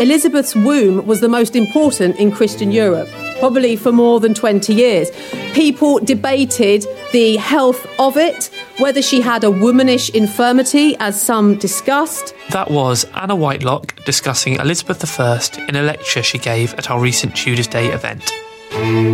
Elizabeth's womb was the most important in Christian Europe, probably for more than 20 years. People debated the health of it, whether she had a womanish infirmity, as some discussed. That was Anna Whitelock discussing Elizabeth I in a lecture she gave at our recent Tudors Day event. Hello,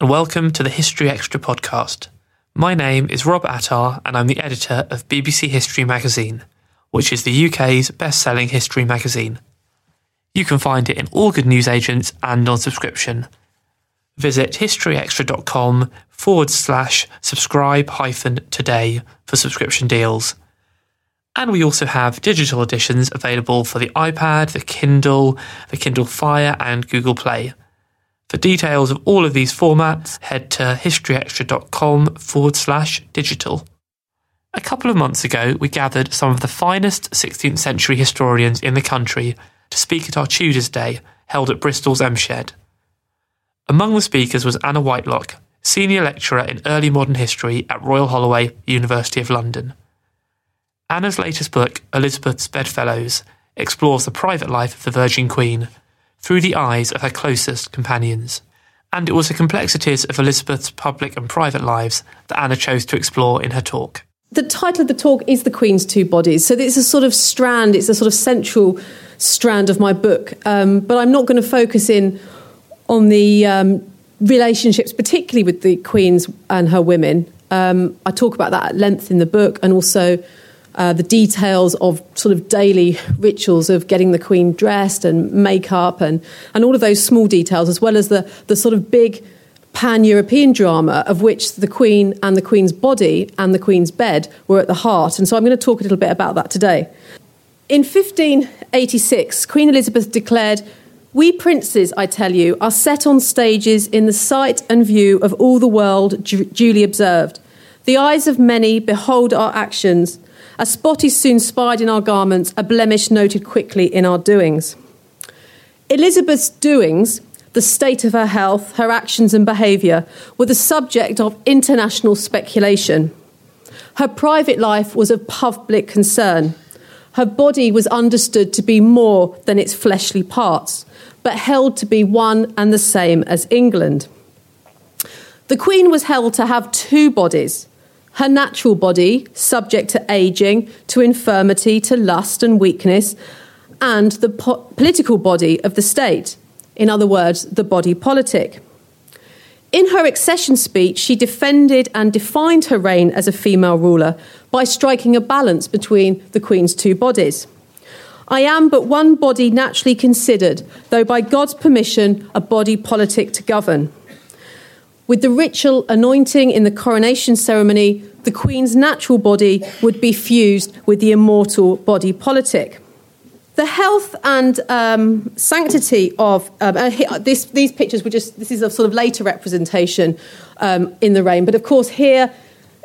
and welcome to the History Extra podcast. My name is Rob Attar, and I'm the editor of BBC History magazine, which is the UK's best selling history magazine. You can find it in all good newsagents and on subscription. Visit historyextra.com forward slash subscribe hyphen today for subscription deals. And we also have digital editions available for the iPad, the Kindle, the Kindle Fire, and Google Play. For details of all of these formats, head to historyextra.com forward slash digital. A couple of months ago, we gathered some of the finest 16th century historians in the country to speak at our Tudors Day, held at Bristol's M Shed. Among the speakers was Anna Whitelock, senior lecturer in early modern history at Royal Holloway, University of London. Anna's latest book, Elizabeth's Bedfellows, explores the private life of the Virgin Queen through the eyes of her closest companions. And it was the complexities of Elizabeth's public and private lives that Anna chose to explore in her talk. The title of the talk is The Queen's Two Bodies. So it's a sort of strand, it's a sort of central strand of my book. Um, but I'm not going to focus in on the um, relationships, particularly with the Queen's and her women. Um, I talk about that at length in the book and also uh, the details of sort of daily rituals of getting the Queen dressed and makeup and, and all of those small details, as well as the, the sort of big pan European drama of which the Queen and the Queen's body and the Queen's bed were at the heart. And so I'm going to talk a little bit about that today. In 1586, Queen Elizabeth declared, We princes, I tell you, are set on stages in the sight and view of all the world duly observed. The eyes of many behold our actions. A spot is soon spied in our garments, a blemish noted quickly in our doings. Elizabeth's doings, the state of her health, her actions and behaviour, were the subject of international speculation. Her private life was of public concern. her body was understood to be more than its fleshly parts, but held to be one and the same as England. The Queen was held to have two bodies her natural body, subject to aging, to infirmity, to lust and weakness, and the po- political body of the state. In other words, the body politic. In her accession speech, she defended and defined her reign as a female ruler by striking a balance between the Queen's two bodies. I am but one body naturally considered, though by God's permission, a body politic to govern. With the ritual anointing in the coronation ceremony, the Queen's natural body would be fused with the immortal body politic. The health and um, sanctity of um, uh, this, these pictures were just this is a sort of later representation um, in the reign, but of course here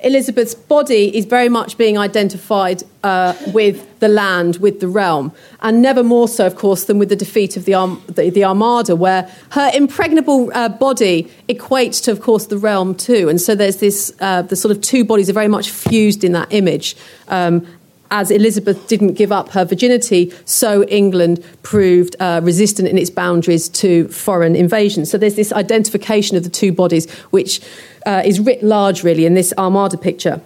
Elizabeth's body is very much being identified uh, with the land, with the realm, and never more so, of course, than with the defeat of the, Arm- the, the, Armada, where her impregnable uh, body equates to, of course, the realm too. And so there's this, uh, the sort of two bodies are very much fused in that image. Um, as Elizabeth didn't give up her virginity, so England proved uh, resistant in its boundaries to foreign invasion. So there's this identification of the two bodies, which uh, is writ large, really, in this Armada picture.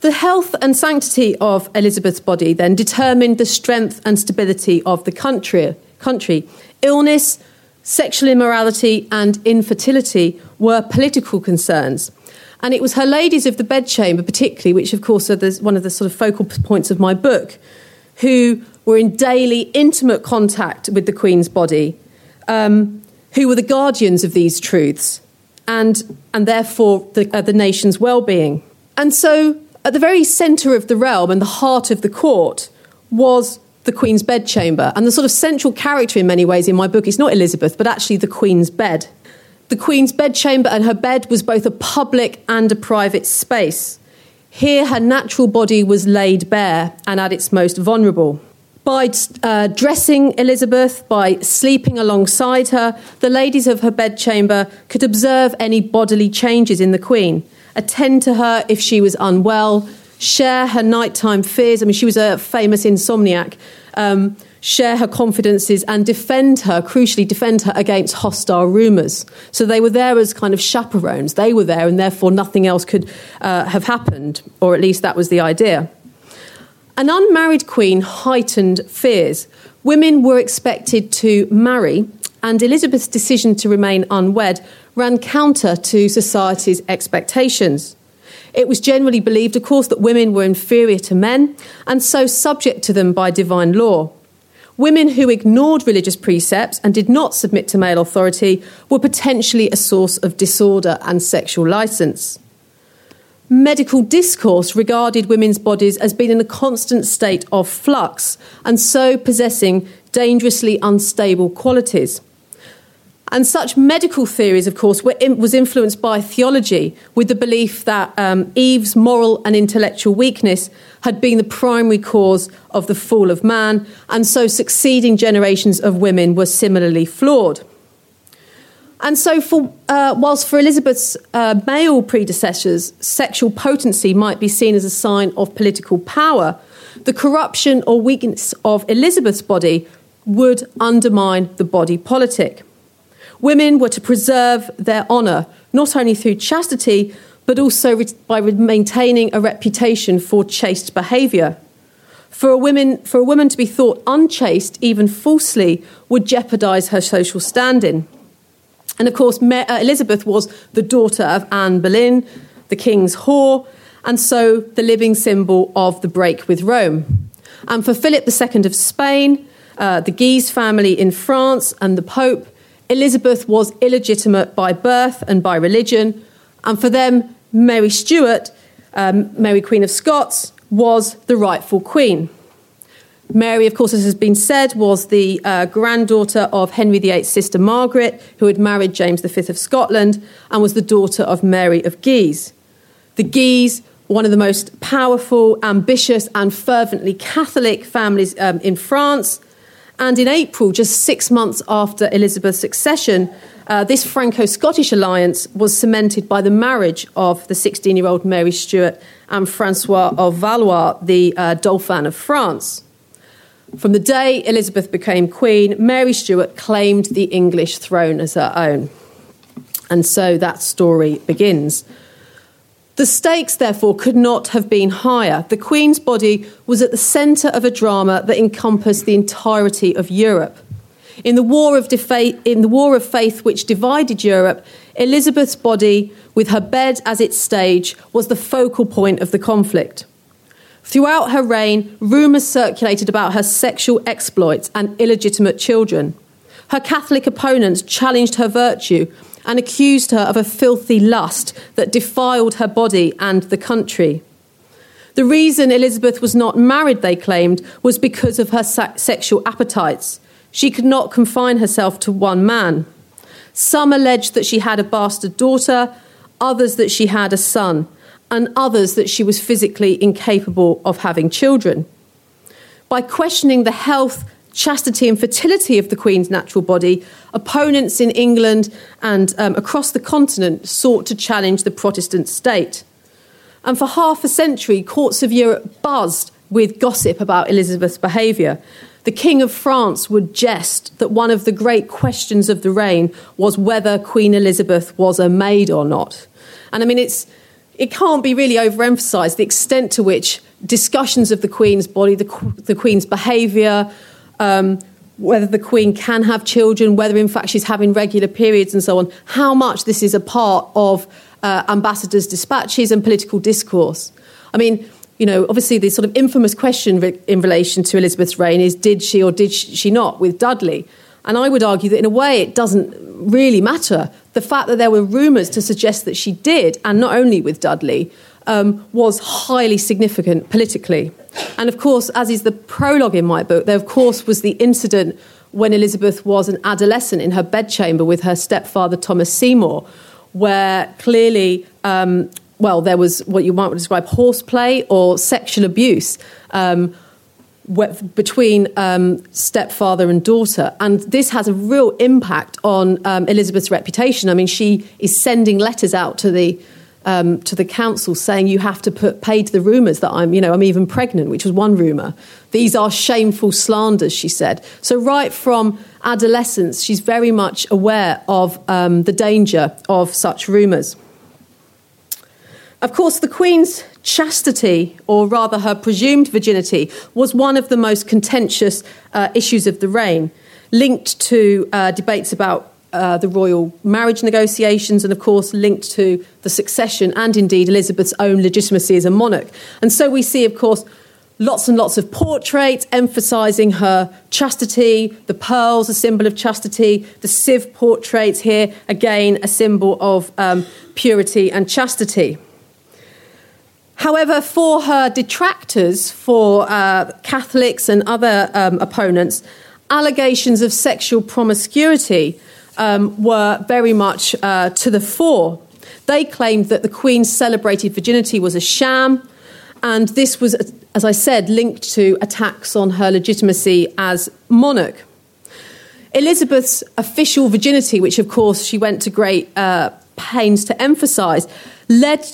The health and sanctity of Elizabeth's body then determined the strength and stability of the country. country. Illness, sexual immorality, and infertility were political concerns. And it was her ladies of the bedchamber, particularly, which of course are the, one of the sort of focal points of my book, who were in daily, intimate contact with the Queen's body, um, who were the guardians of these truths and, and therefore the, uh, the nation's well being. And so, at the very centre of the realm and the heart of the court was the Queen's bedchamber. And the sort of central character in many ways in my book is not Elizabeth, but actually the Queen's bed. The Queen's bedchamber and her bed was both a public and a private space. Here, her natural body was laid bare and at its most vulnerable. By uh, dressing Elizabeth, by sleeping alongside her, the ladies of her bedchamber could observe any bodily changes in the Queen, attend to her if she was unwell, share her nighttime fears. I mean, she was a famous insomniac. Um, share her confidences and defend her, crucially, defend her against hostile rumours. So they were there as kind of chaperones. They were there, and therefore nothing else could uh, have happened, or at least that was the idea. An unmarried queen heightened fears. Women were expected to marry, and Elizabeth's decision to remain unwed ran counter to society's expectations. It was generally believed, of course, that women were inferior to men and so subject to them by divine law. Women who ignored religious precepts and did not submit to male authority were potentially a source of disorder and sexual license. Medical discourse regarded women's bodies as being in a constant state of flux and so possessing dangerously unstable qualities. And such medical theories, of course, were in, was influenced by theology, with the belief that um, Eve's moral and intellectual weakness had been the primary cause of the fall of man, and so succeeding generations of women were similarly flawed. And so, for, uh, whilst for Elizabeth's uh, male predecessors, sexual potency might be seen as a sign of political power, the corruption or weakness of Elizabeth's body would undermine the body politic. Women were to preserve their honour, not only through chastity, but also by maintaining a reputation for chaste behaviour. For a, woman, for a woman to be thought unchaste, even falsely, would jeopardise her social standing. And of course, uh, Elizabeth was the daughter of Anne Boleyn, the king's whore, and so the living symbol of the break with Rome. And for Philip II of Spain, uh, the Guise family in France, and the Pope, Elizabeth was illegitimate by birth and by religion, and for them, Mary Stuart, um, Mary Queen of Scots, was the rightful queen. Mary, of course, as has been said, was the uh, granddaughter of Henry VIII's sister Margaret, who had married James V of Scotland, and was the daughter of Mary of Guise. The Guise, one of the most powerful, ambitious, and fervently Catholic families um, in France, And in April, just six months after Elizabeth's succession, uh, this Franco Scottish alliance was cemented by the marriage of the 16 year old Mary Stuart and Francois of Valois, the uh, Dauphin of France. From the day Elizabeth became queen, Mary Stuart claimed the English throne as her own. And so that story begins. The stakes, therefore, could not have been higher. The Queen's body was at the centre of a drama that encompassed the entirety of Europe. In the, war of defa- in the war of faith which divided Europe, Elizabeth's body, with her bed as its stage, was the focal point of the conflict. Throughout her reign, rumours circulated about her sexual exploits and illegitimate children. Her Catholic opponents challenged her virtue and accused her of a filthy lust that defiled her body and the country. The reason Elizabeth was not married, they claimed, was because of her sexual appetites. She could not confine herself to one man. Some alleged that she had a bastard daughter, others that she had a son, and others that she was physically incapable of having children. By questioning the health chastity and fertility of the Queen's natural body, opponents in England and um, across the continent sought to challenge the Protestant state. And for half a century, courts of Europe buzzed with gossip about Elizabeth's behaviour. The King of France would jest that one of the great questions of the reign was whether Queen Elizabeth was a maid or not. And I mean, it's, it can't be really overemphasised the extent to which discussions of the Queen's body, the, the Queen's behaviour, um, whether the Queen can have children, whether in fact she's having regular periods and so on, how much this is a part of uh, ambassadors' dispatches and political discourse. I mean, you know, obviously the sort of infamous question in relation to Elizabeth's reign is did she or did she not with Dudley? And I would argue that in a way it doesn't really matter. The fact that there were rumours to suggest that she did, and not only with Dudley, um, was highly significant politically. And of course, as is the prologue in my book, there of course was the incident when Elizabeth was an adolescent in her bedchamber with her stepfather Thomas Seymour, where clearly, um, well, there was what you might describe horseplay or sexual abuse. Um, between um, stepfather and daughter. And this has a real impact on um, Elizabeth's reputation. I mean, she is sending letters out to the um, to the council saying you have to put to the rumours that I'm, you know, I'm even pregnant, which was one rumour. These are shameful slanders, she said. So right from adolescence, she's very much aware of um, the danger of such rumours. Of course, the Queen's chastity, or rather her presumed virginity, was one of the most contentious uh, issues of the reign, linked to uh, debates about uh, the royal marriage negotiations, and of course linked to the succession and indeed Elizabeth's own legitimacy as a monarch. And so we see, of course, lots and lots of portraits emphasizing her chastity, the pearls, a symbol of chastity, the sieve portraits here, again, a symbol of um, purity and chastity. However, for her detractors, for uh, Catholics and other um, opponents, allegations of sexual promiscuity um, were very much uh, to the fore. They claimed that the Queen's celebrated virginity was a sham, and this was, as I said, linked to attacks on her legitimacy as monarch. Elizabeth's official virginity, which of course she went to great uh, pains to emphasise, led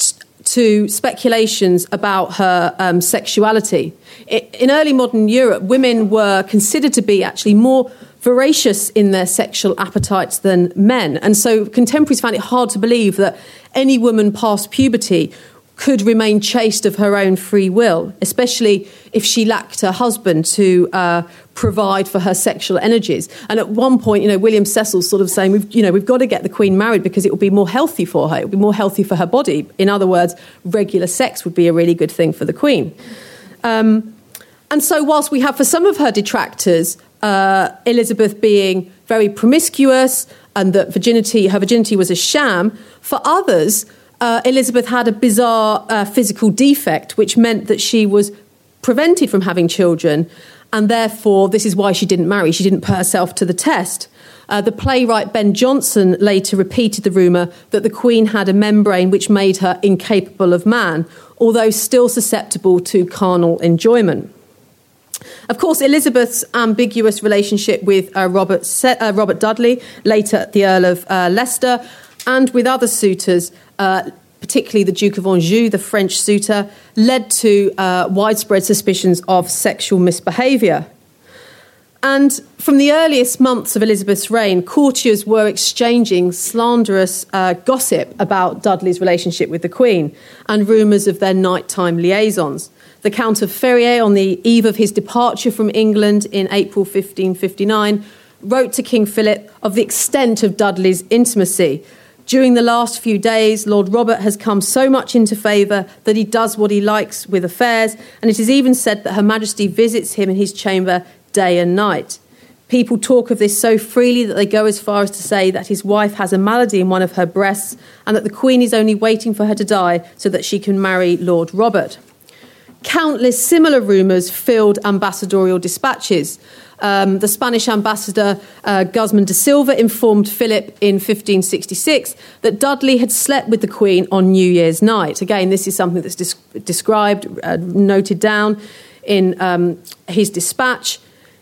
to speculations about her um, sexuality. In early modern Europe, women were considered to be actually more voracious in their sexual appetites than men. And so contemporaries found it hard to believe that any woman past puberty could remain chaste of her own free will, especially if she lacked a husband to uh, provide for her sexual energies. And at one point, you know, William Cecil sort of saying, we've, you know, we've got to get the Queen married because it will be more healthy for her. It will be more healthy for her body. In other words, regular sex would be a really good thing for the Queen. Um, and so, whilst we have for some of her detractors uh, Elizabeth being very promiscuous and that virginity, her virginity was a sham. For others, uh, Elizabeth had a bizarre uh, physical defect, which meant that she was prevented from having children, and therefore, this is why she didn't marry. She didn't put herself to the test. Uh, the playwright Ben Jonson later repeated the rumour that the Queen had a membrane which made her incapable of man, although still susceptible to carnal enjoyment. Of course, Elizabeth's ambiguous relationship with uh, Robert, Se- uh, Robert Dudley, later the Earl of uh, Leicester, and with other suitors, uh, particularly the Duke of Anjou, the French suitor, led to uh, widespread suspicions of sexual misbehaviour. And from the earliest months of Elizabeth's reign, courtiers were exchanging slanderous uh, gossip about Dudley's relationship with the Queen and rumours of their nighttime liaisons. The Count of Feria, on the eve of his departure from England in April 1559, wrote to King Philip of the extent of Dudley's intimacy. During the last few days, Lord Robert has come so much into favour that he does what he likes with affairs, and it is even said that Her Majesty visits him in his chamber day and night. People talk of this so freely that they go as far as to say that his wife has a malady in one of her breasts and that the Queen is only waiting for her to die so that she can marry Lord Robert. Countless similar rumours filled ambassadorial dispatches. Um, the Spanish ambassador uh, Guzman de Silva informed Philip in 1566 that Dudley had slept with the Queen on New Year's night. Again, this is something that's described, uh, noted down in um, his dispatch.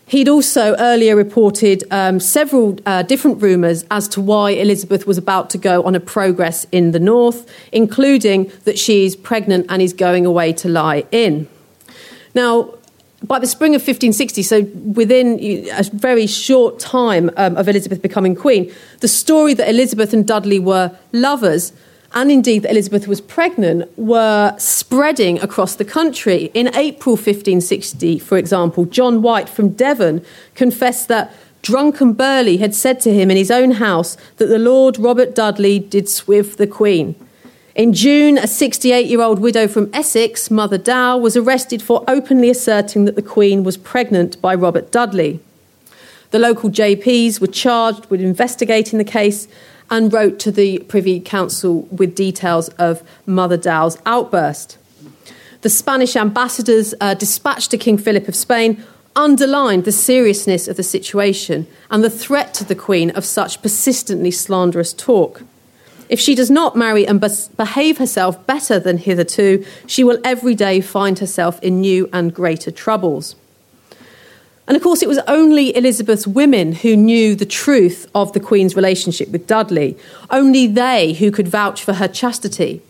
He'd also earlier reported um, several uh, different rumours as to why Elizabeth was about to go on a progress in the north, including that she's pregnant and is going away to lie in. Now, by the spring of 1560, so within a very short time um, of Elizabeth becoming queen, the story that Elizabeth and Dudley were lovers and indeed that Elizabeth was pregnant were spreading across the country. In April 1560, for example, John White from Devon confessed that drunken Burley had said to him in his own house that the Lord Robert Dudley did swive the Queen. In June, a 68 year old widow from Essex, Mother Dow, was arrested for openly asserting that the Queen was pregnant by Robert Dudley. The local JPs were charged with investigating the case and wrote to the Privy Council with details of Mother Dow's outburst. The Spanish ambassadors uh, dispatched to King Philip of Spain underlined the seriousness of the situation and the threat to the Queen of such persistently slanderous talk. If she does not marry and behave herself better than hitherto, she will every day find herself in new and greater troubles. And of course, it was only Elizabeth's women who knew the truth of the Queen's relationship with Dudley, only they who could vouch for her chastity.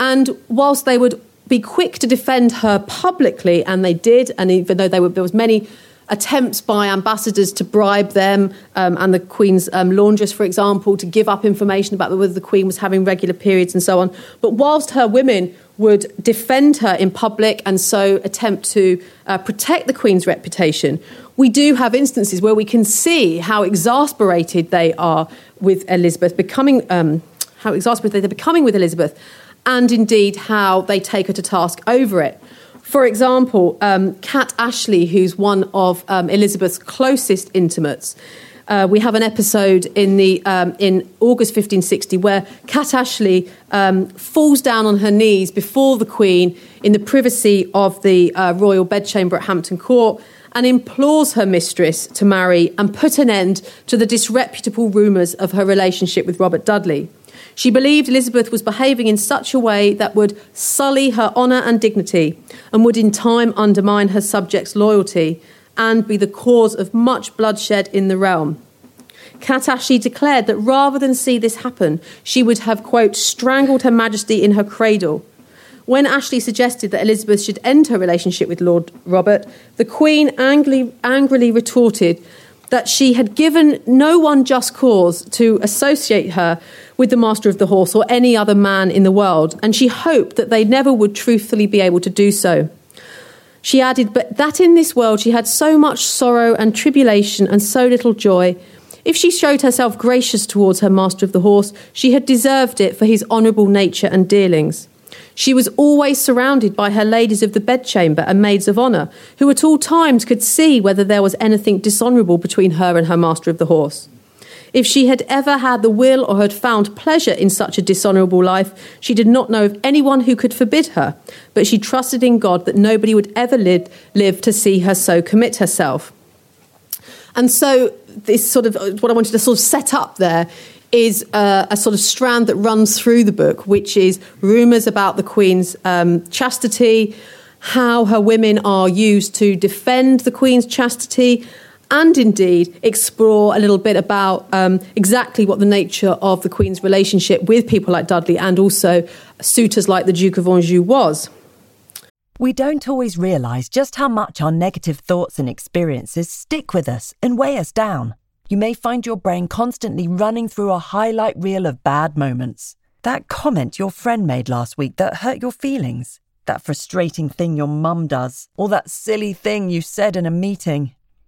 And whilst they would be quick to defend her publicly, and they did, and even though were, there was many attempts by ambassadors to bribe them um, and the Queen's um, laundress, for example, to give up information about whether the Queen was having regular periods and so on. But whilst her women would defend her in public and so attempt to uh, protect the Queen's reputation, we do have instances where we can see how exasperated they are with Elizabeth becoming, um, how exasperated they're becoming with Elizabeth, and indeed how they take her to task over it. For example, um, Kat Ashley, who's one of um, Elizabeth's closest intimates, uh, we have an episode in the um, in August 1560 where Kat Ashley um, falls down on her knees before the Queen in the privacy of the uh, royal bedchamber at Hampton Court and implores her mistress to marry and put an end to the disreputable rumours of her relationship with Robert Dudley. She believed Elizabeth was behaving in such a way that would sully her honour and dignity and would in time undermine her subjects' loyalty and be the cause of much bloodshed in the realm. Kat Ashley declared that rather than see this happen, she would have, quote, strangled Her Majesty in her cradle. When Ashley suggested that Elizabeth should end her relationship with Lord Robert, the Queen angrily, angrily retorted that she had given no one just cause to associate her with the master of the horse or any other man in the world, and she hoped that they never would truthfully be able to do so. She added, but that in this world she had so much sorrow and tribulation and so little joy. If she showed herself gracious towards her master of the horse, she had deserved it for his honourable nature and dealings. She was always surrounded by her ladies of the bedchamber and maids of honour, who at all times could see whether there was anything dishonourable between her and her master of the horse. If she had ever had the will or had found pleasure in such a dishonourable life, she did not know of anyone who could forbid her, but she trusted in God that nobody would ever live, live to see her so commit herself. And so, this sort of what I wanted to sort of set up there is uh, a sort of strand that runs through the book, which is rumours about the Queen's um, chastity, how her women are used to defend the Queen's chastity, and indeed explore a little bit about um, exactly what the nature of the Queen's relationship with people like Dudley and also suitors like the Duke of Anjou was. We don't always realise just how much our negative thoughts and experiences stick with us and weigh us down. You may find your brain constantly running through a highlight reel of bad moments. That comment your friend made last week that hurt your feelings, that frustrating thing your mum does, or that silly thing you said in a meeting.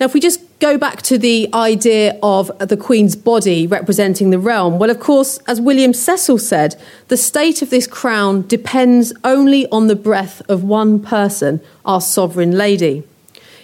Now, if we just go back to the idea of the Queen's body representing the realm, well, of course, as William Cecil said, the state of this crown depends only on the breath of one person, our sovereign lady.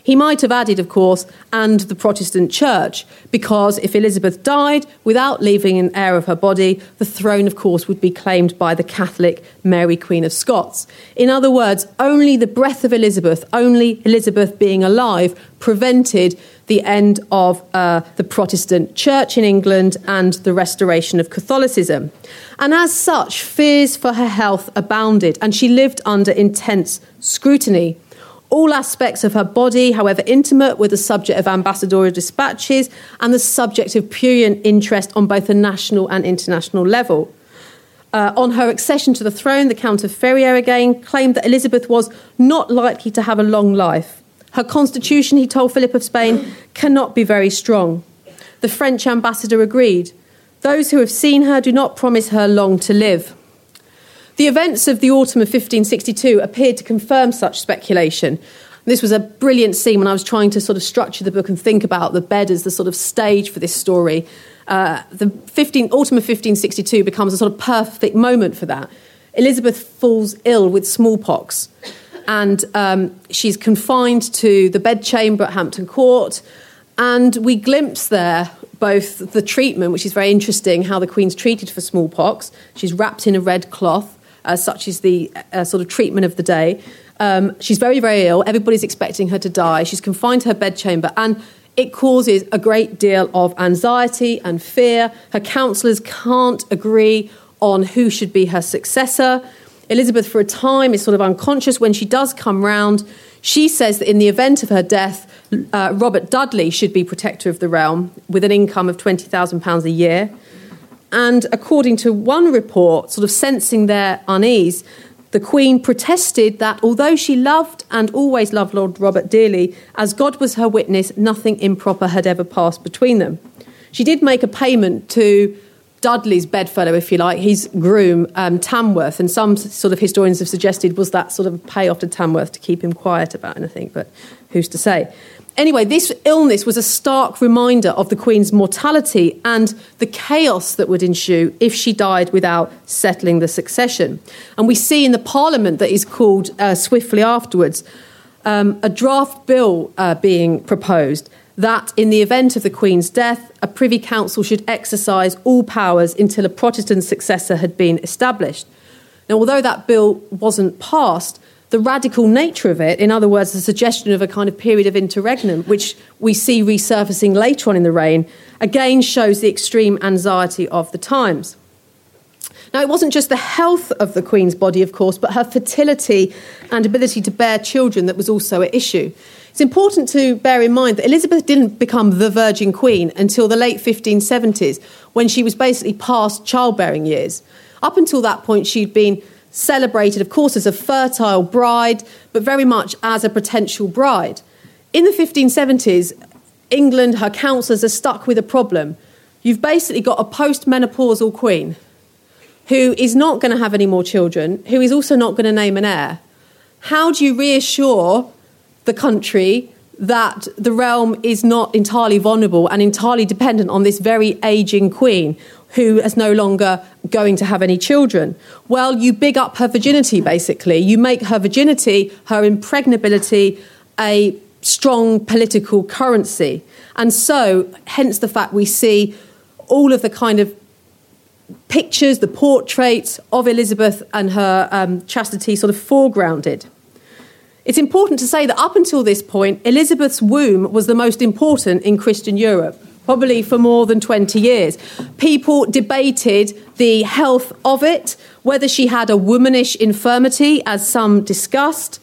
He might have added, of course, and the Protestant Church, because if Elizabeth died without leaving an heir of her body, the throne, of course, would be claimed by the Catholic Mary, Queen of Scots. In other words, only the breath of Elizabeth, only Elizabeth being alive, prevented the end of uh, the Protestant Church in England and the restoration of Catholicism. And as such, fears for her health abounded, and she lived under intense scrutiny. All aspects of her body, however intimate, were the subject of ambassadorial dispatches and the subject of prurient interest on both a national and international level. Uh, on her accession to the throne, the Count of Feria again claimed that Elizabeth was not likely to have a long life. Her constitution, he told Philip of Spain, cannot be very strong. The French ambassador agreed. Those who have seen her do not promise her long to live. The events of the autumn of 1562 appeared to confirm such speculation. This was a brilliant scene when I was trying to sort of structure the book and think about the bed as the sort of stage for this story. Uh, the 15, autumn of 1562 becomes a sort of perfect moment for that. Elizabeth falls ill with smallpox, and um, she's confined to the bedchamber at Hampton Court. And we glimpse there both the treatment, which is very interesting, how the Queen's treated for smallpox. She's wrapped in a red cloth uh, such is the uh, sort of treatment of the day. Um, she's very, very ill. Everybody's expecting her to die. She's confined to her bedchamber, and it causes a great deal of anxiety and fear. Her counsellors can't agree on who should be her successor. Elizabeth, for a time, is sort of unconscious. When she does come round, she says that in the event of her death, uh, Robert Dudley should be protector of the realm with an income of £20,000 a year. And according to one report, sort of sensing their unease, the Queen protested that although she loved and always loved Lord Robert dearly, as God was her witness, nothing improper had ever passed between them. She did make a payment to Dudley's bedfellow, if you like, his groom, um, Tamworth, and some sort of historians have suggested was that sort of a payoff to Tamworth to keep him quiet about anything, but who's to say? Anyway, this illness was a stark reminder of the Queen's mortality and the chaos that would ensue if she died without settling the succession. And we see in the Parliament that is called uh, swiftly afterwards um, a draft bill uh, being proposed that in the event of the Queen's death, a Privy Council should exercise all powers until a Protestant successor had been established. Now, although that bill wasn't passed, the radical nature of it, in other words, the suggestion of a kind of period of interregnum, which we see resurfacing later on in the reign, again shows the extreme anxiety of the times. Now, it wasn't just the health of the Queen's body, of course, but her fertility and ability to bear children that was also at issue. It's important to bear in mind that Elizabeth didn't become the Virgin Queen until the late 1570s, when she was basically past childbearing years. Up until that point, she'd been celebrated, of course, as a fertile bride, but very much as a potential bride. In the 1570s, England, her councillors are stuck with a problem. You've basically got a post-menopausal queen who is not going to have any more children, who is also not going to name an heir. How do you reassure the country that the realm is not entirely vulnerable and entirely dependent on this very aging queen who is no longer going to have any children? Well, you big up her virginity, basically. You make her virginity, her impregnability, a strong political currency. And so, hence the fact we see all of the kind of pictures, the portraits of Elizabeth and her um, chastity sort of foregrounded. It's important to say that up until this point, Elizabeth's womb was the most important in Christian Europe, probably for more than 20 years. People debated the health of it, whether she had a womanish infirmity, as some discussed,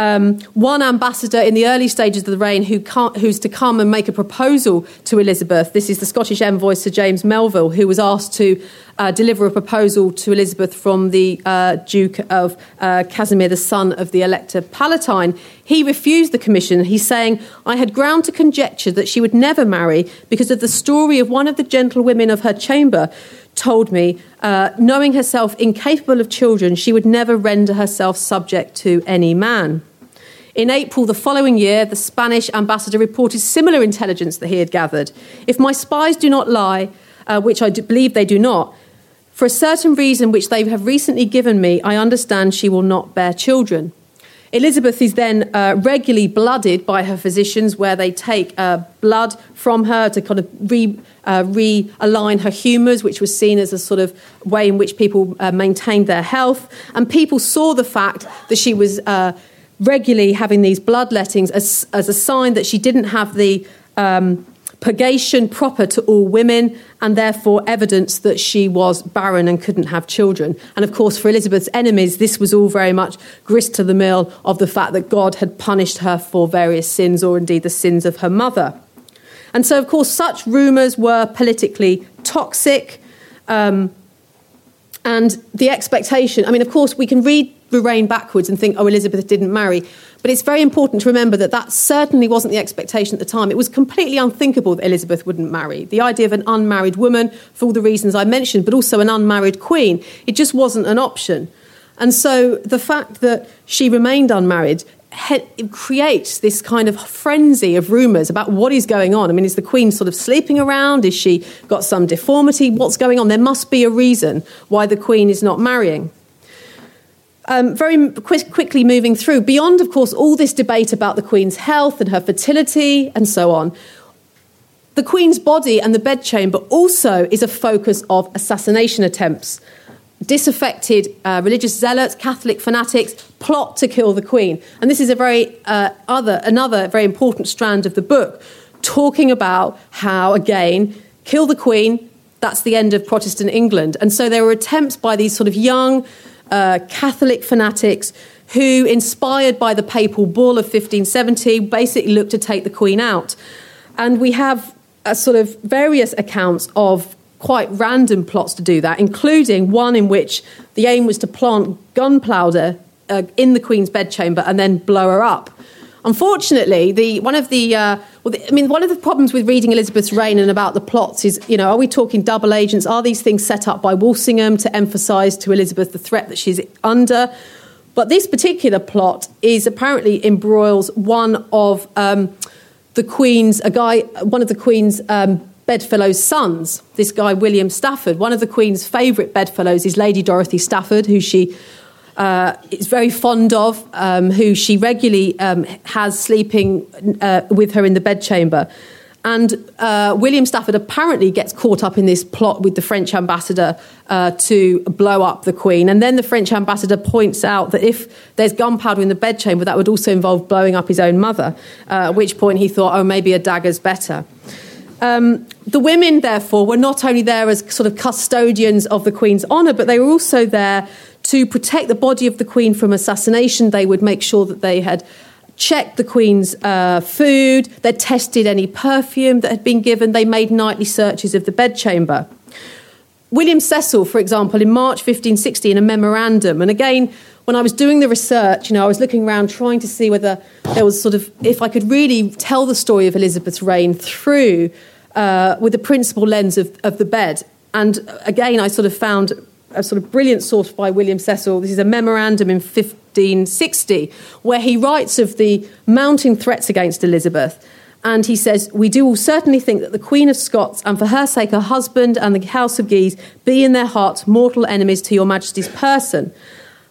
um, one ambassador in the early stages of the reign who who's to come and make a proposal to Elizabeth. This is the Scottish envoy Sir James Melville, who was asked to uh, deliver a proposal to Elizabeth from the uh, Duke of uh, Casimir, the son of the Elector Palatine. He refused the commission. He's saying, I had ground to conjecture that she would never marry because of the story of one of the gentlewomen of her chamber told me, uh, knowing herself incapable of children, she would never render herself subject to any man. In April the following year, the Spanish ambassador reported similar intelligence that he had gathered. If my spies do not lie, uh, which I believe they do not, for a certain reason which they have recently given me, I understand she will not bear children. Elizabeth is then uh, regularly blooded by her physicians, where they take uh, blood from her to kind of re, uh, realign her humours, which was seen as a sort of way in which people uh, maintained their health. And people saw the fact that she was uh, regularly having these bloodlettings as, as a sign that she didn't have the um, purgation proper to all women and therefore evidence that she was barren and couldn't have children. And of course, for Elizabeth's enemies, this was all very much grist to the mill of the fact that God had punished her for various sins or indeed the sins of her mother. And so, of course, such rumours were politically toxic. Um, and the expectation, I mean, of course, we can read reign backwards and think, oh, Elizabeth didn't marry. But it's very important to remember that that certainly wasn't the expectation at the time. It was completely unthinkable that Elizabeth wouldn't marry. The idea of an unmarried woman, for all the reasons I mentioned, but also an unmarried queen, it just wasn't an option. And so the fact that she remained unmarried creates this kind of frenzy of rumours about what is going on. I mean, is the Queen sort of sleeping around? Is she got some deformity? What's going on? There must be a reason why the Queen is not marrying. Um, very quick, quickly moving through, beyond, of course, all this debate about the Queen's health and her fertility and so on, the Queen's body and the bedchamber also is a focus of assassination attempts disaffected uh, religious zealots, Catholic fanatics plot to kill the Queen. And this is a very uh, other another very important strand of the book, talking about how again kill the Queen. That's the end of Protestant England. And so there were attempts by these sort of young uh, Catholic fanatics who, inspired by the papal bull of 1570, basically looked to take the Queen out. And we have a sort of various accounts of quite random plots to do that, including one in which the aim was to plant gunpowder uh, in the Queen's bedchamber and then blow her up. Unfortunately, the one of the uh, well, the, I mean, one of the problems with reading Elizabeth's reign and about the plots is, you know, are we talking double agents? Are these things set up by Walsingham to emphasise to Elizabeth the threat that she's under? But this particular plot is apparently embroils one of um, the Queen's, a guy, one of the Queen's um, bedfellow's sons, this guy William Stafford. One of the Queen's favourite bedfellows is Lady Dorothy Stafford, who she uh, is very fond of, um, who she regularly um, has sleeping uh, with her in the bedchamber. And uh, William Stafford apparently gets caught up in this plot with the French ambassador uh, to blow up the Queen. And then the French ambassador points out that if there's gunpowder in the bedchamber, that would also involve blowing up his own mother, uh, at which point he thought, oh, maybe a dagger's better. Um, the women, therefore, were not only there as sort of custodians of the Queen's honour, but they were also there to protect the body of the Queen from assassination. They would make sure that they had checked the Queen's uh, food, they tested any perfume that had been given, they made nightly searches of the bedchamber. William Cecil, for example, in March 1560, in a memorandum, and again, when I was doing the research, you know, I was looking around trying to see whether there was sort of, if I could really tell the story of Elizabeth's reign through uh, with the principal lens of, of the bed. And again, I sort of found a sort of brilliant source by William Cecil. This is a memorandum in 1560 where he writes of the mounting threats against Elizabeth. And he says, We do all certainly think that the Queen of Scots, and for her sake her husband and the House of Guise, be in their hearts mortal enemies to your Majesty's person.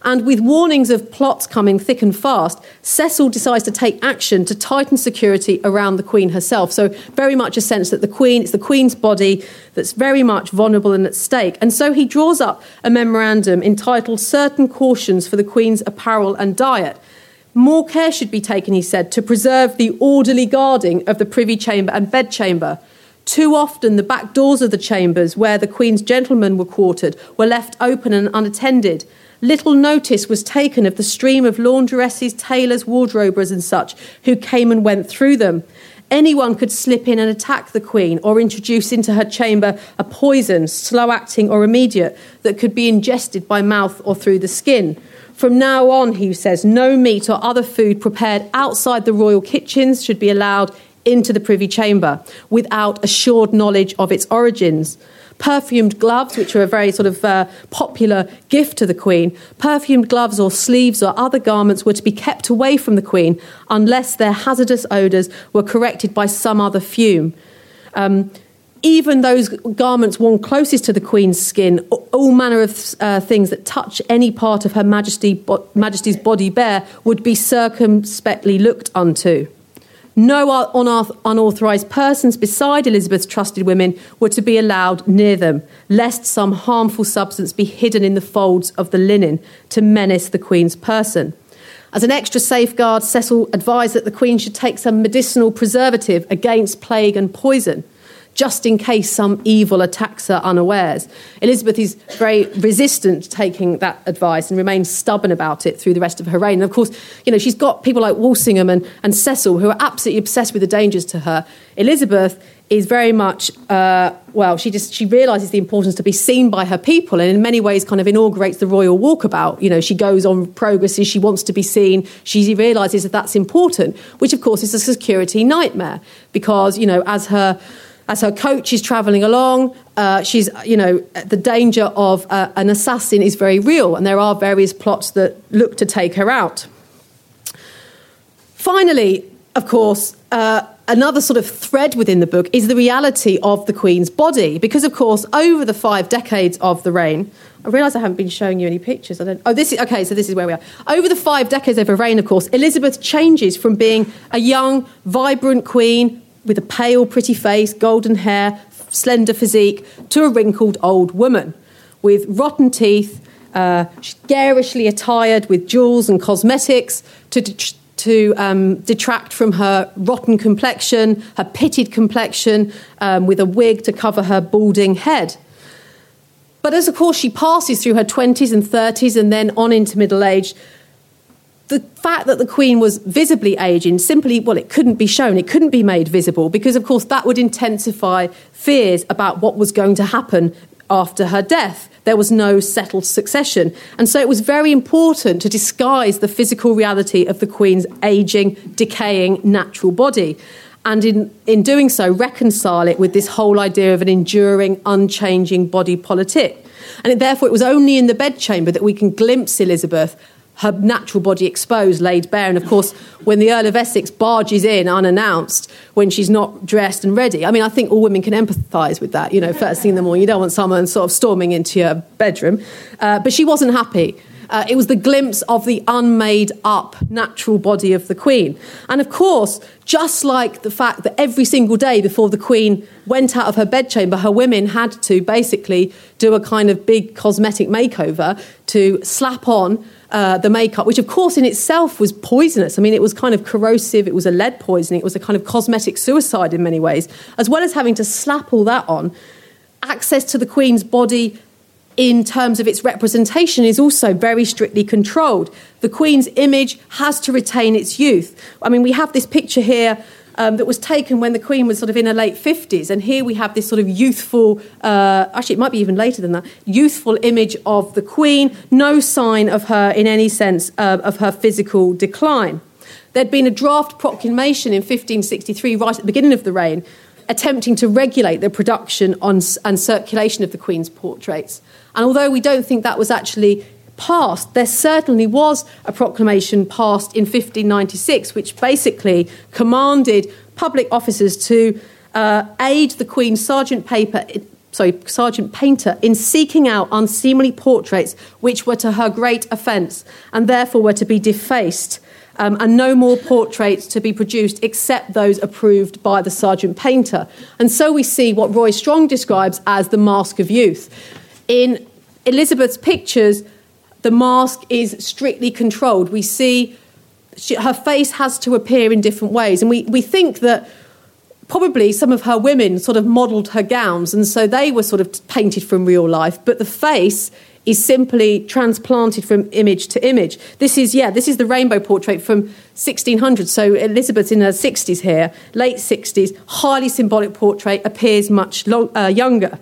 And with warnings of plots coming thick and fast, Cecil decides to take action to tighten security around the Queen herself. So, very much a sense that the Queen, it's the Queen's body that's very much vulnerable and at stake. And so he draws up a memorandum entitled Certain Cautions for the Queen's Apparel and Diet. More care should be taken, he said, to preserve the orderly guarding of the privy chamber and bedchamber. Too often, the back doors of the chambers where the Queen's gentlemen were quartered were left open and unattended little notice was taken of the stream of laundresses, tailors, wardrobers, and such who came and went through them. Anyone could slip in and attack the Queen or introduce into her chamber a poison, slow acting or immediate, that could be ingested by mouth or through the skin. From now on, he says, no meat or other food prepared outside the royal kitchens should be allowed into the Privy Chamber without assured knowledge of its origins perfumed gloves, which are a very sort of uh, popular gift to the Queen. Perfumed gloves or sleeves or other garments were to be kept away from the Queen unless their hazardous odours were corrected by some other fume. Um, even those garments worn closest to the Queen's skin, all manner of uh, things that touch any part of Her Majesty, bo- Majesty's body bare, would be circumspectly looked unto. No unauthorised persons beside Elizabeth's trusted women were to be allowed near them, lest some harmful substance be hidden in the folds of the linen to menace the Queen's person. As an extra safeguard, Cecil advised that the Queen should take some medicinal preservative against plague and poison just in case some evil attacks her unawares. Elizabeth is very resistant to taking that advice and remains stubborn about it through the rest of her reign. And of course, you know, she's got people like Walsingham and, and Cecil who are absolutely obsessed with the dangers to her. Elizabeth is very much uh, well she just she realizes the importance to be seen by her people and in many ways kind of inaugurates the royal walkabout you know she goes on progresses she wants to be seen she realizes that that's important which of course is a security nightmare because you know as her as her coach is travelling along, uh, she's, you know, the danger of uh, an assassin is very real, and there are various plots that look to take her out. Finally, of course, uh, another sort of thread within the book is the reality of the Queen's body, because, of course, over the five decades of the reign, I realise I haven't been showing you any pictures. I don't. Oh, this is okay. So this is where we are. Over the five decades of her reign, of course, Elizabeth changes from being a young, vibrant queen with a pale, pretty face, golden hair, slender physique, to a wrinkled old woman with rotten teeth, uh, garishly attired with jewels and cosmetics to, to um, detract from her rotten complexion, her pitted complexion, um, with a wig to cover her balding head. But as, of course, she passes through her 20s and 30s and then on into middle age, the fact that the Queen was visibly aging simply, well, it couldn't be shown, it couldn't be made visible because, of course, that would intensify fears about what was going to happen after her death. There was no settled succession. And so it was very important to disguise the physical reality of the Queen's aging, decaying natural body. And in, in doing so, reconcile it with this whole idea of an enduring, unchanging body politic. And therefore, it was only in the bedchamber that we can glimpse Elizabeth her natural body exposed, laid bare. And of course, when the Earl of Essex barges in unannounced, when she's not dressed and ready, I mean, I think all women can empathise with that. You know, first thing in the morning, you don't want someone sort of storming into your bedroom. Uh, but she wasn't happy. Uh, it was the glimpse of the unmade up natural body of the Queen. And of course, just like the fact that every single day before the Queen went out of her bedchamber, her women had to basically do a kind of big cosmetic makeover to slap on uh, the makeup, which of course in itself was poisonous. I mean, it was kind of corrosive, it was a lead poisoning, it was a kind of cosmetic suicide in many ways, as well as having to slap all that on. Access to the Queen's body in terms of its representation is also very strictly controlled. The Queen's image has to retain its youth. I mean, we have this picture here um, that was taken when the Queen was sort of in her late 50s. And here we have this sort of youthful, uh, actually, it might be even later than that, youthful image of the Queen, no sign of her in any sense uh, of her physical decline. There'd been a draft proclamation in 1563, right at the beginning of the reign, attempting to regulate the production on, and circulation of the Queen's portraits. And although we don't think that was actually passed, there certainly was a proclamation passed in 1596, which basically commanded public officers to uh, aid the Queen Sergeant Paper. Sorry, Sergeant Painter, in seeking out unseemly portraits which were to her great offence and therefore were to be defaced, um, and no more portraits to be produced except those approved by the Sergeant Painter. And so we see what Roy Strong describes as the mask of youth. In Elizabeth's pictures, the mask is strictly controlled. We see she, her face has to appear in different ways. And we, we think that probably some of her women sort of modelled her gowns, and so they were sort of painted from real life. But the face is simply transplanted from image to image. This is, yeah, this is the rainbow portrait from 1600. So Elizabeth in her 60s here, late 60s, highly symbolic portrait, appears much long, uh, younger.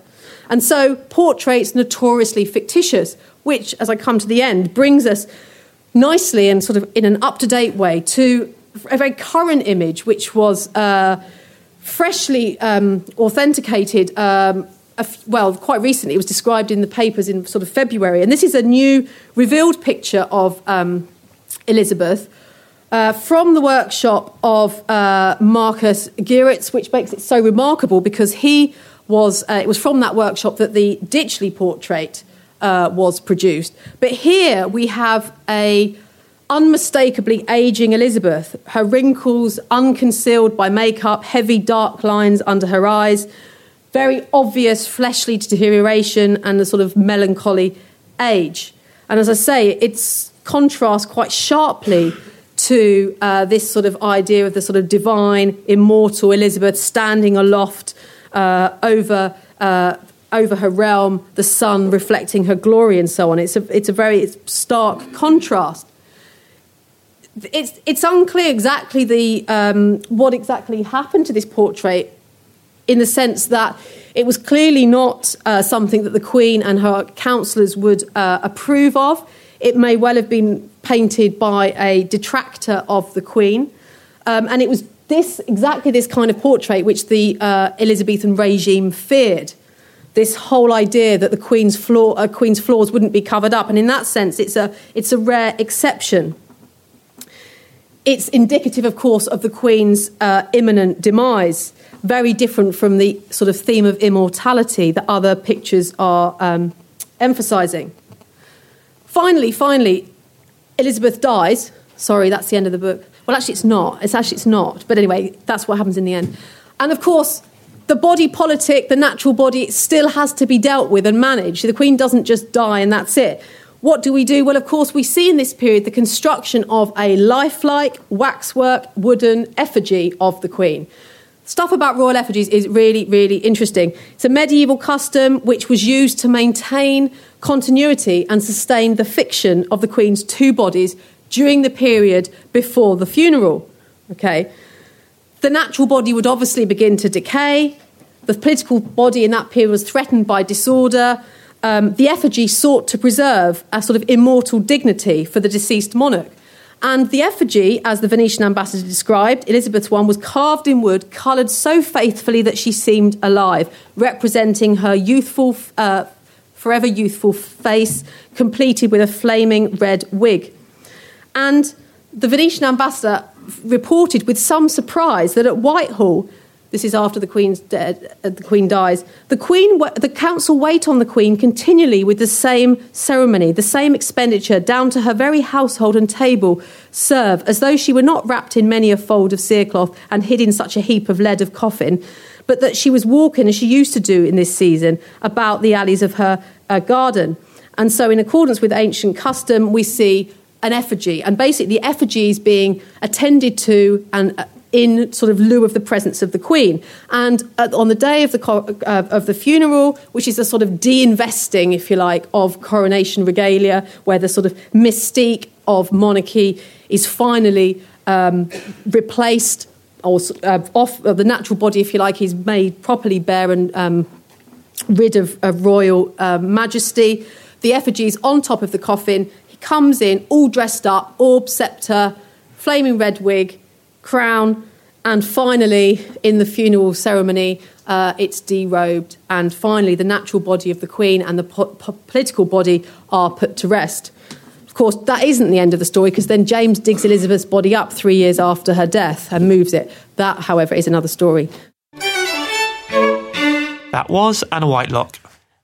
And so portraits notoriously fictitious which, as I come to the end, brings us nicely and sort of in an up to date way to a very current image, which was uh, freshly um, authenticated. Um, well, quite recently, it was described in the papers in sort of February, and this is a new revealed picture of um, Elizabeth. Uh, from the workshop of uh, Marcus Gheeraerts, which makes it so remarkable because he was, uh, it was from that workshop that the Ditchley portrait uh, was produced. But here we have a unmistakably aging Elizabeth, her wrinkles unconcealed by makeup, heavy dark lines under her eyes, very obvious fleshly deterioration, and a sort of melancholy age. And as I say, it's contrast quite sharply to uh, this sort of idea of the sort of divine, immortal Elizabeth standing aloft uh, over uh, over her realm, the sun reflecting her glory, and so on. It's a, it's a very stark contrast. It's, it's unclear exactly the, um, what exactly happened to this portrait in the sense that it was clearly not uh, something that the Queen and her councillors would uh, approve of. It may well have been painted by a detractor of the Queen. Um, and it was this, exactly this kind of portrait which the uh, Elizabethan regime feared this whole idea that the Queen's, flaw, uh, Queen's flaws wouldn't be covered up. And in that sense, it's a, it's a rare exception. It's indicative, of course, of the Queen's uh, imminent demise, very different from the sort of theme of immortality that other pictures are um, emphasizing. Finally, finally, Elizabeth dies. Sorry, that's the end of the book. Well, actually, it's not. It's actually it's not. But anyway, that's what happens in the end. And of course, the body politic, the natural body, still has to be dealt with and managed. The Queen doesn't just die and that's it. What do we do? Well, of course, we see in this period the construction of a lifelike waxwork wooden effigy of the Queen. Stuff about royal effigies is really, really interesting. It's a medieval custom which was used to maintain continuity and sustain the fiction of the Queen's two bodies during the period before the funeral. Okay, the natural body would obviously begin to decay. The political body in that period was threatened by disorder. Um, the effigy sought to preserve a sort of immortal dignity for the deceased monarch. And the effigy, as the Venetian ambassador described, Elizabeth I, was carved in wood, coloured so faithfully that she seemed alive, representing her youthful, uh, forever youthful face, completed with a flaming red wig. And the Venetian ambassador reported with some surprise that at Whitehall, This is after the Queen's dead, uh, the Queen dies. The Queen, the Council wait on the Queen continually with the same ceremony, the same expenditure, down to her very household and table serve, as though she were not wrapped in many a fold of cerecloth and hid in such a heap of lead of coffin, but that she was walking, as she used to do in this season, about the alleys of her uh, garden. And so, in accordance with ancient custom, we see an effigy, and basically the effigy is being attended to and uh, in sort of lieu of the presence of the Queen. And uh, on the day of the, uh, of the funeral, which is a sort of de-investing, if you like, of coronation regalia, where the sort of mystique of monarchy is finally um, replaced, or uh, off the natural body, if you like, is made properly bare and um, rid of, of royal um, majesty. The effigy is on top of the coffin. Comes in all dressed up, orb, sceptre, flaming red wig, crown, and finally, in the funeral ceremony, uh, it's derobed. And finally, the natural body of the Queen and the po- po- political body are put to rest. Of course, that isn't the end of the story because then James digs Elizabeth's body up three years after her death and moves it. That, however, is another story. That was Anna Whitelock.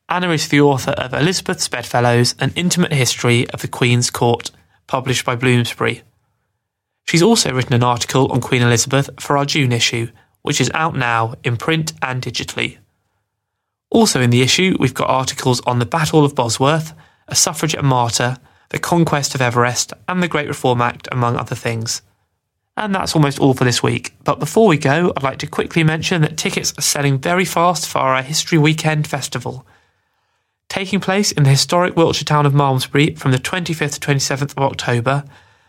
Anna is the author of Elizabeth's Bedfellows An Intimate History of the Queen's Court, published by Bloomsbury. She's also written an article on Queen Elizabeth for our June issue, which is out now in print and digitally. Also in the issue, we've got articles on the Battle of Bosworth, a suffragette martyr, the conquest of Everest, and the Great Reform Act, among other things. And that's almost all for this week. But before we go, I'd like to quickly mention that tickets are selling very fast for our History Weekend Festival. Taking place in the historic Wiltshire town of Malmesbury from the 25th to 27th of October,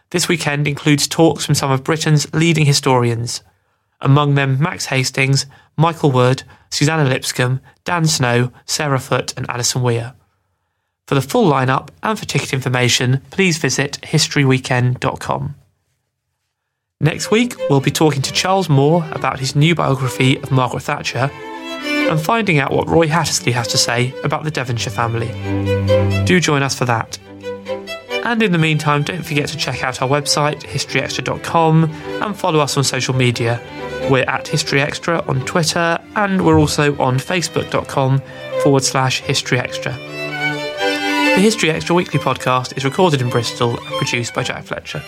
this weekend includes talks from some of Britain's leading historians, among them Max Hastings, Michael Wood, Suzannah Lipscomb, Dan Snow, Sarah Foot, and Alison Weir. For the full lineup and for ticket information, please visit historyweekend.com. Next week, we'll be talking to Charles Moore about his new biography of Margaret Thatcher and finding out what Roy Hattersley has to say about the Devonshire family. Do join us for that. And in the meantime, don't forget to check out our website, historyextra.com, and follow us on social media. We're at History Extra on Twitter, and we're also on facebook.com forward slash History Extra. The History Extra weekly podcast is recorded in Bristol and produced by Jack Fletcher.